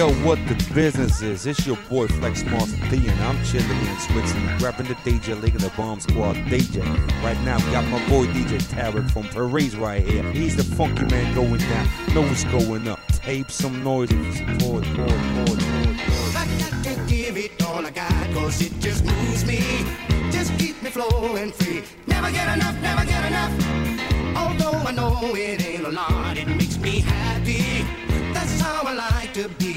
Yo, what the business is? It's your boy Flex Master D, and I'm chilling in Switzerland, grabbing the DJ League the Bomb Squad DJ. Right now, got my boy DJ Tarek from Paris right here. He's the funky man going down. Know what's going up. Tape some noise if you support, support, support, support. I got to give it all I got, cause it just moves me. Just keep me flowing free. Never get enough, never get enough. Although I know it ain't a lot, it makes me happy. That's how I like to be.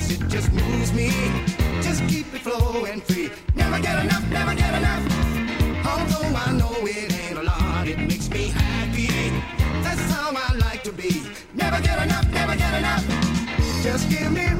Cause it just moves me. Just keep it flowing free. Never get enough, never get enough. Although I know it ain't a lot, it makes me happy. That's how I like to be. Never get enough, never get enough. Just give me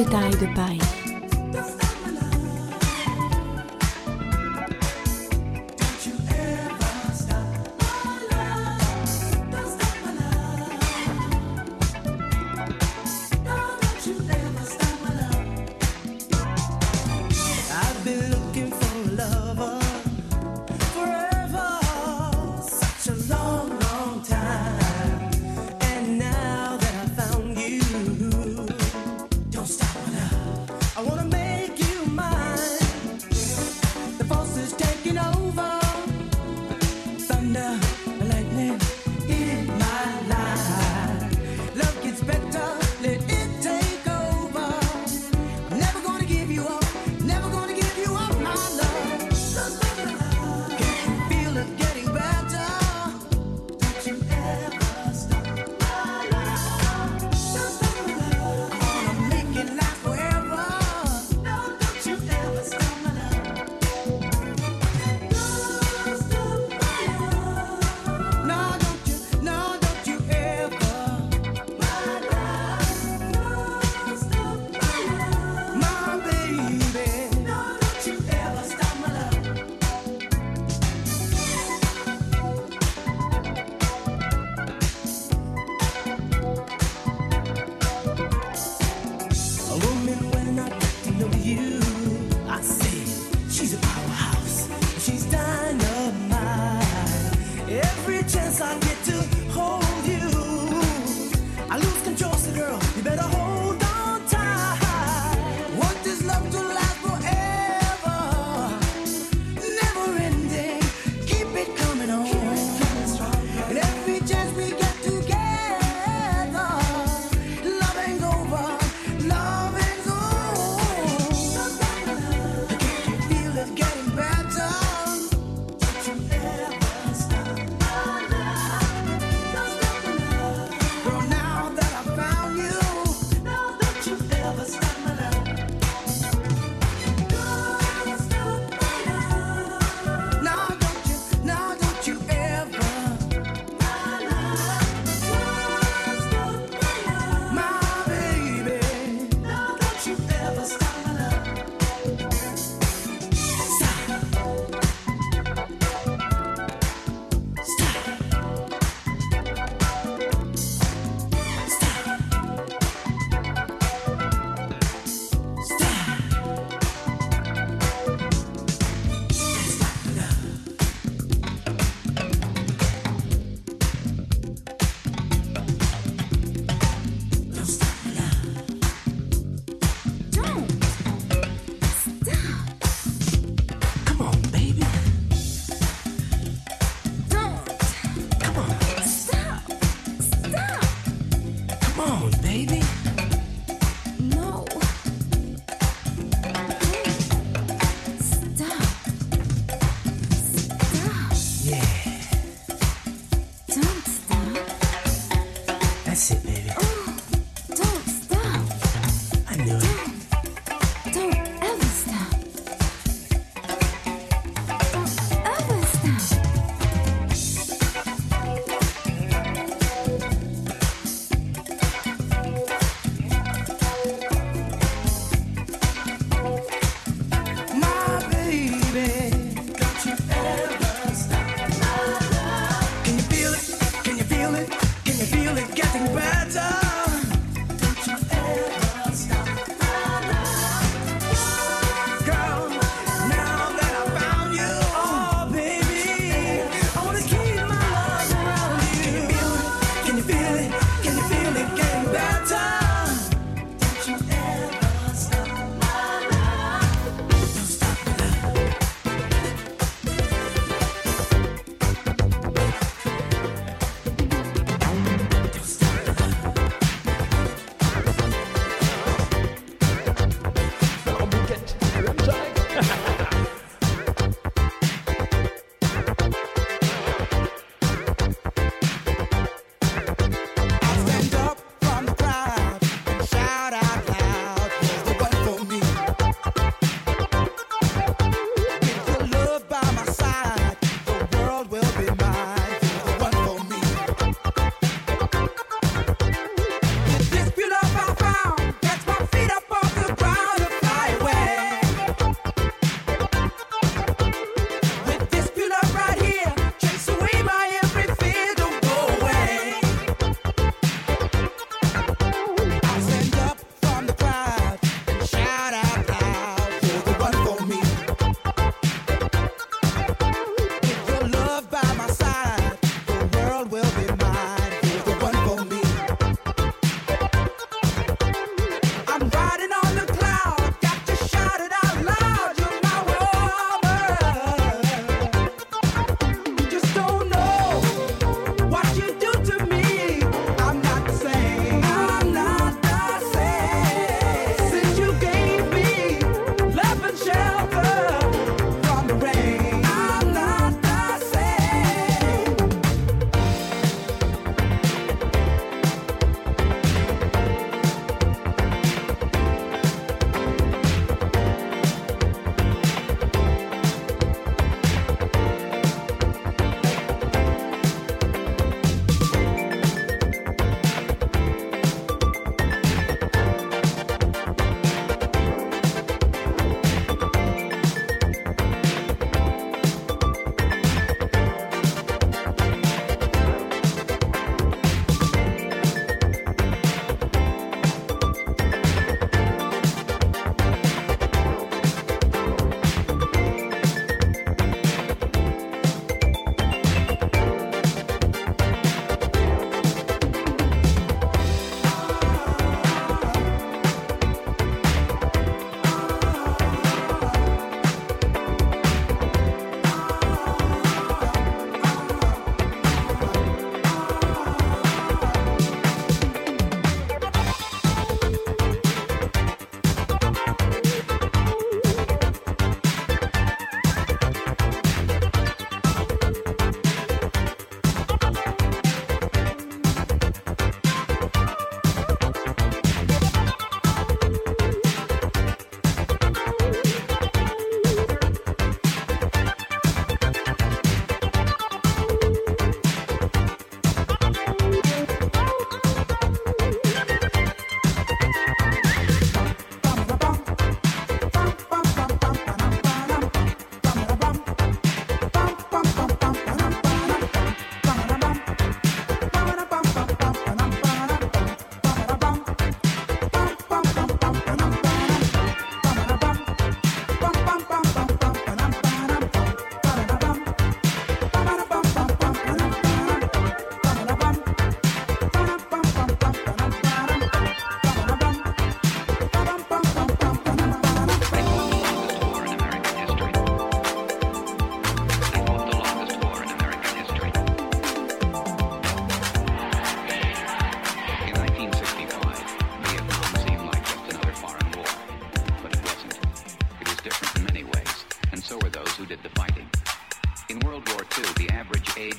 Végétarien de Paris. I say she's a powerhouse. She's dynamite. Every chance I get to.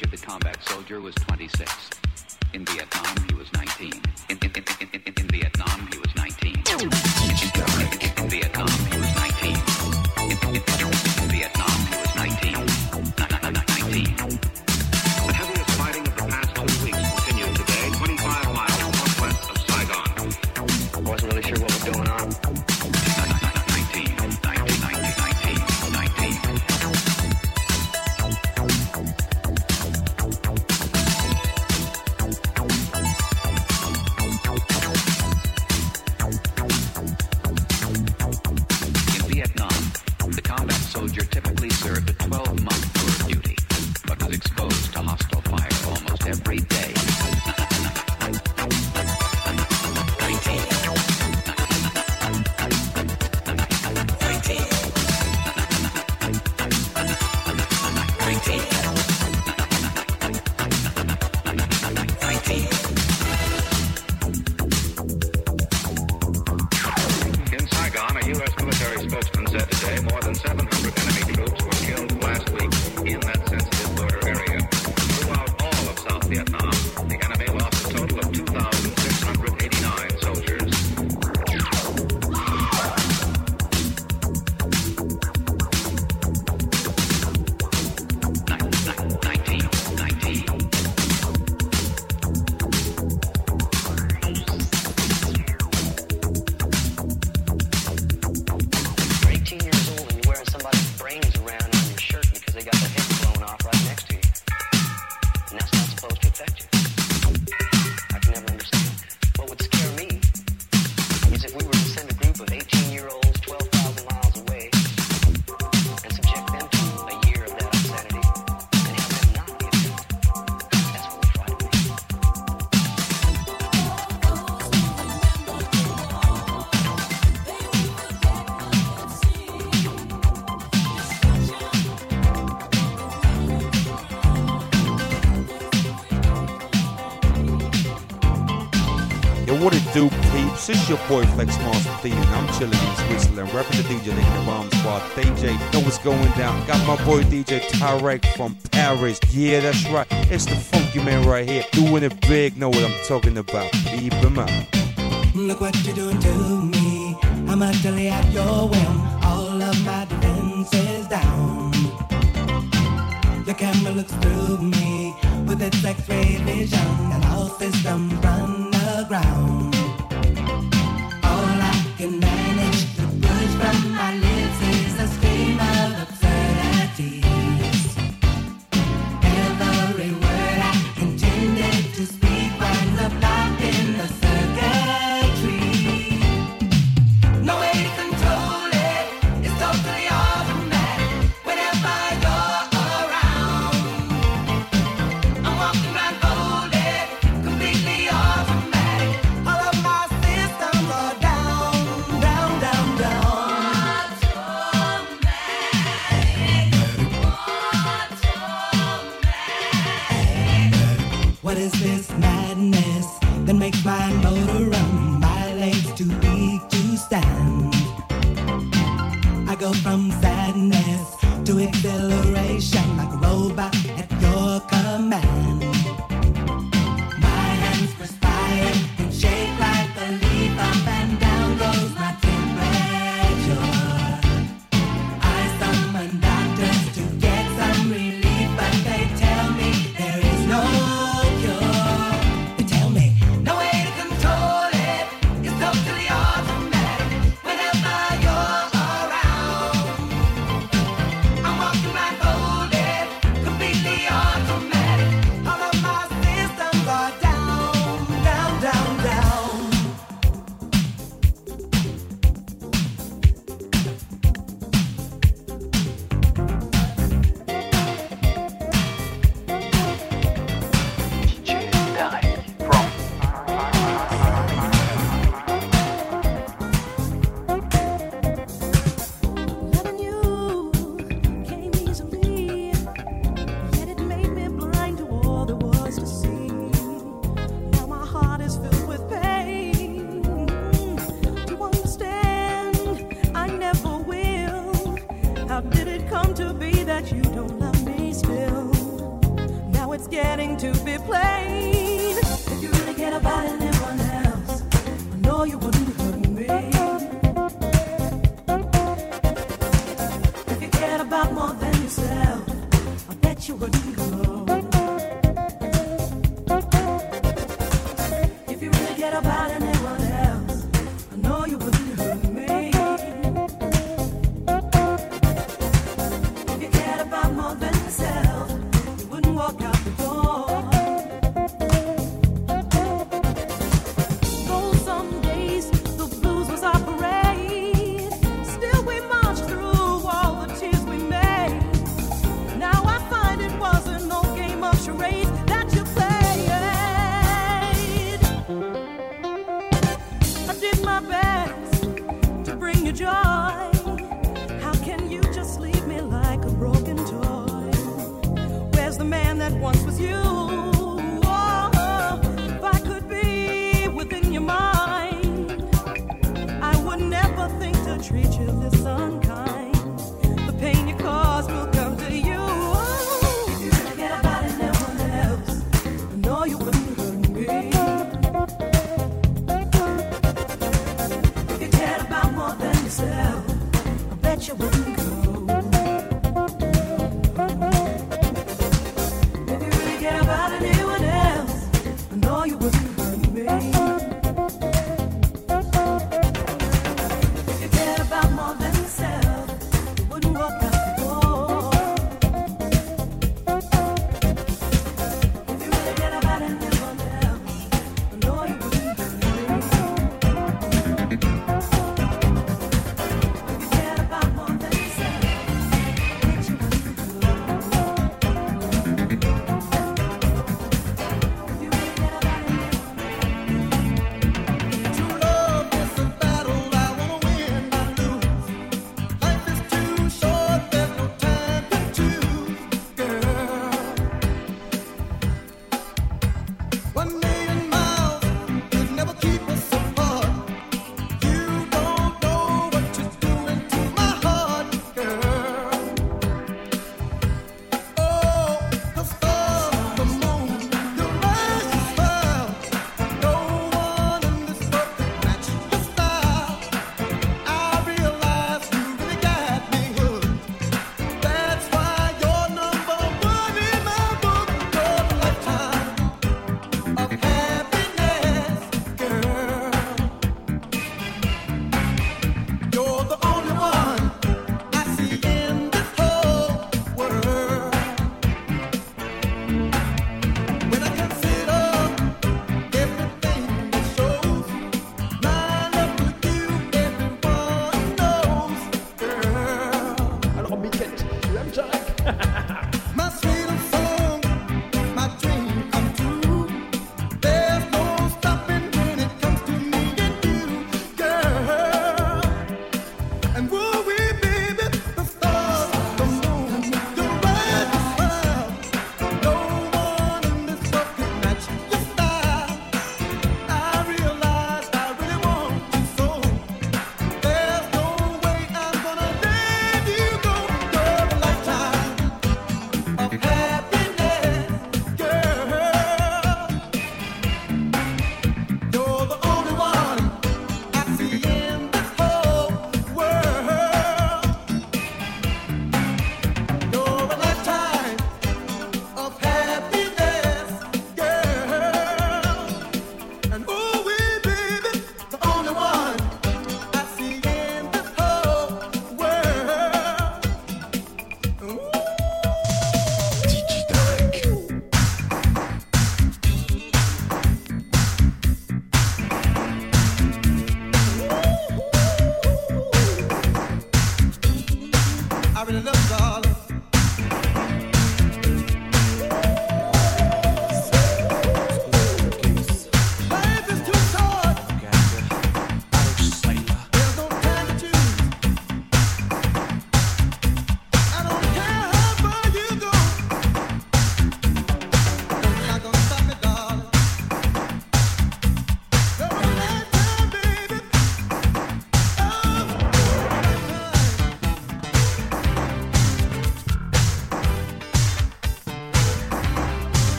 age of the combat soldier was 26. In Vietnam, he was 19. In, in, in, what it do, peeps? It's your boy Flex Mars from I'm chilling in Switzerland, rapping the DJ Nick the Bomb Squad. DJ, know what's going down. Got my boy DJ Tarek from Paris. Yeah, that's right. It's the funky man right here, doing it big. Know what I'm talking about? Keep him out. Look what you're doing to me. I'm utterly at your whim. All of my defenses down. The camera looks through me with its X-ray vision, and all systems run ground. my motor run, my legs too big to stand. I go from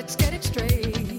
Let's get it straight.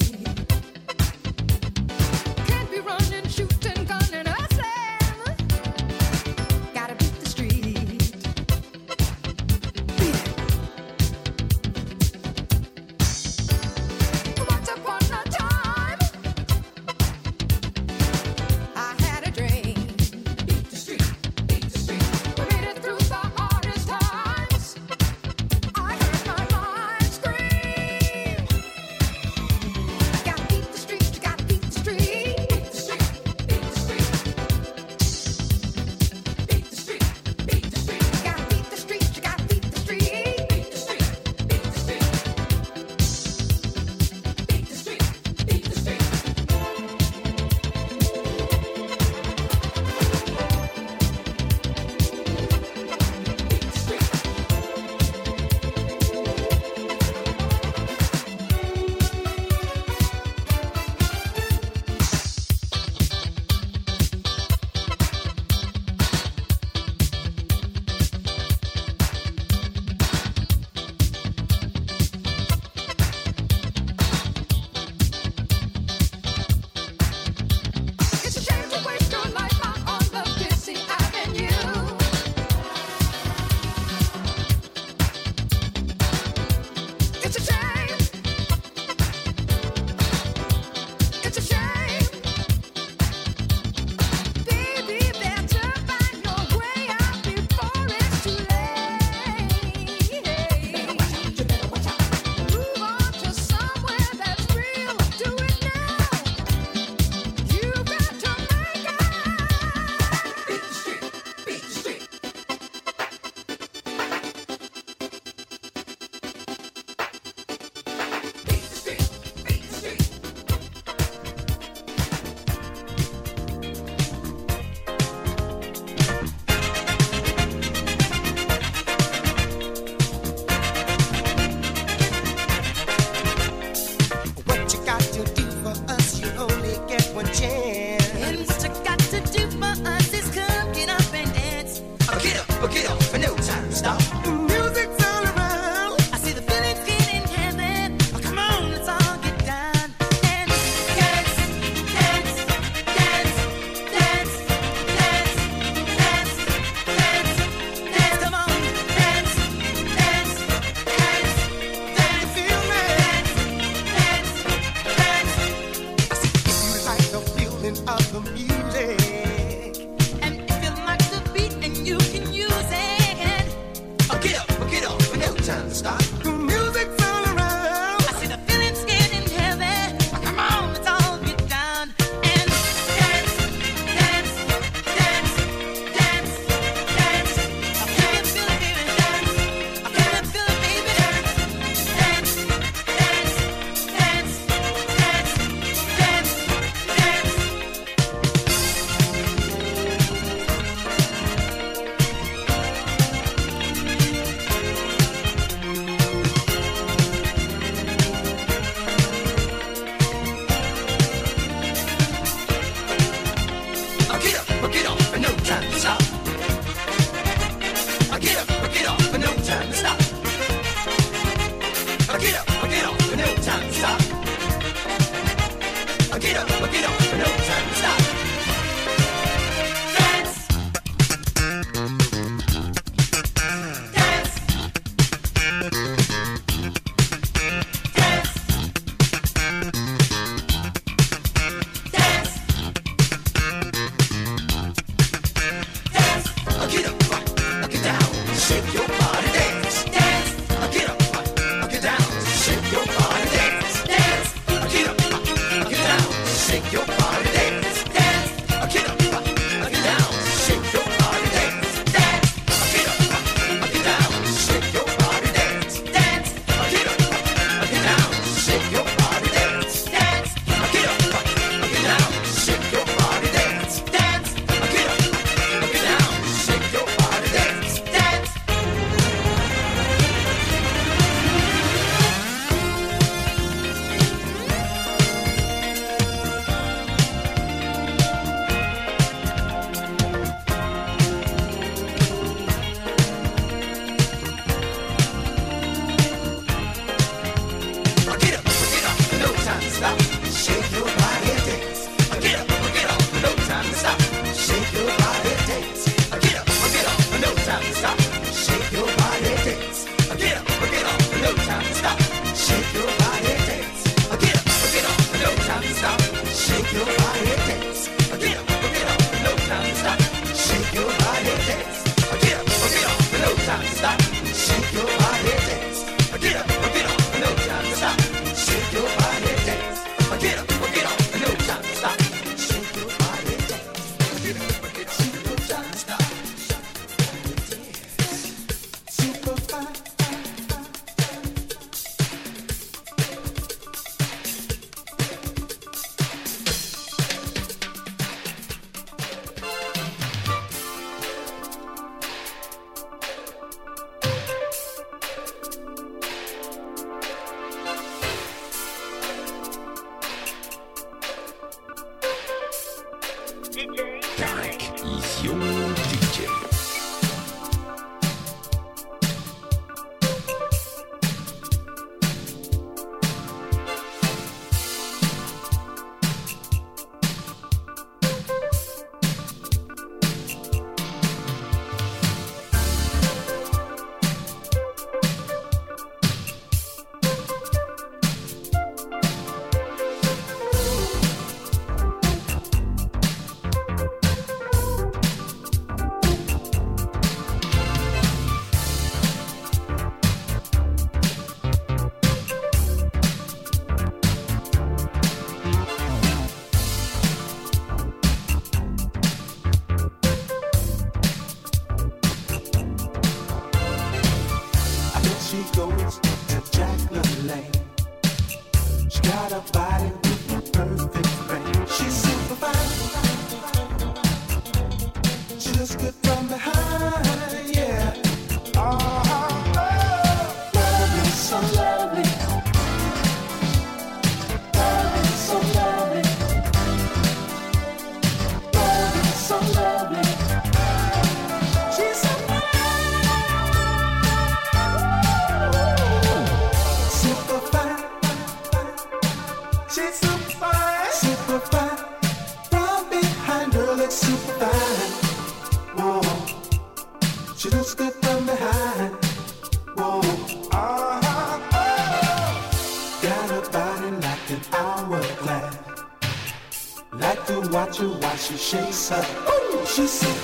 Shakes her. Ooh, super fine.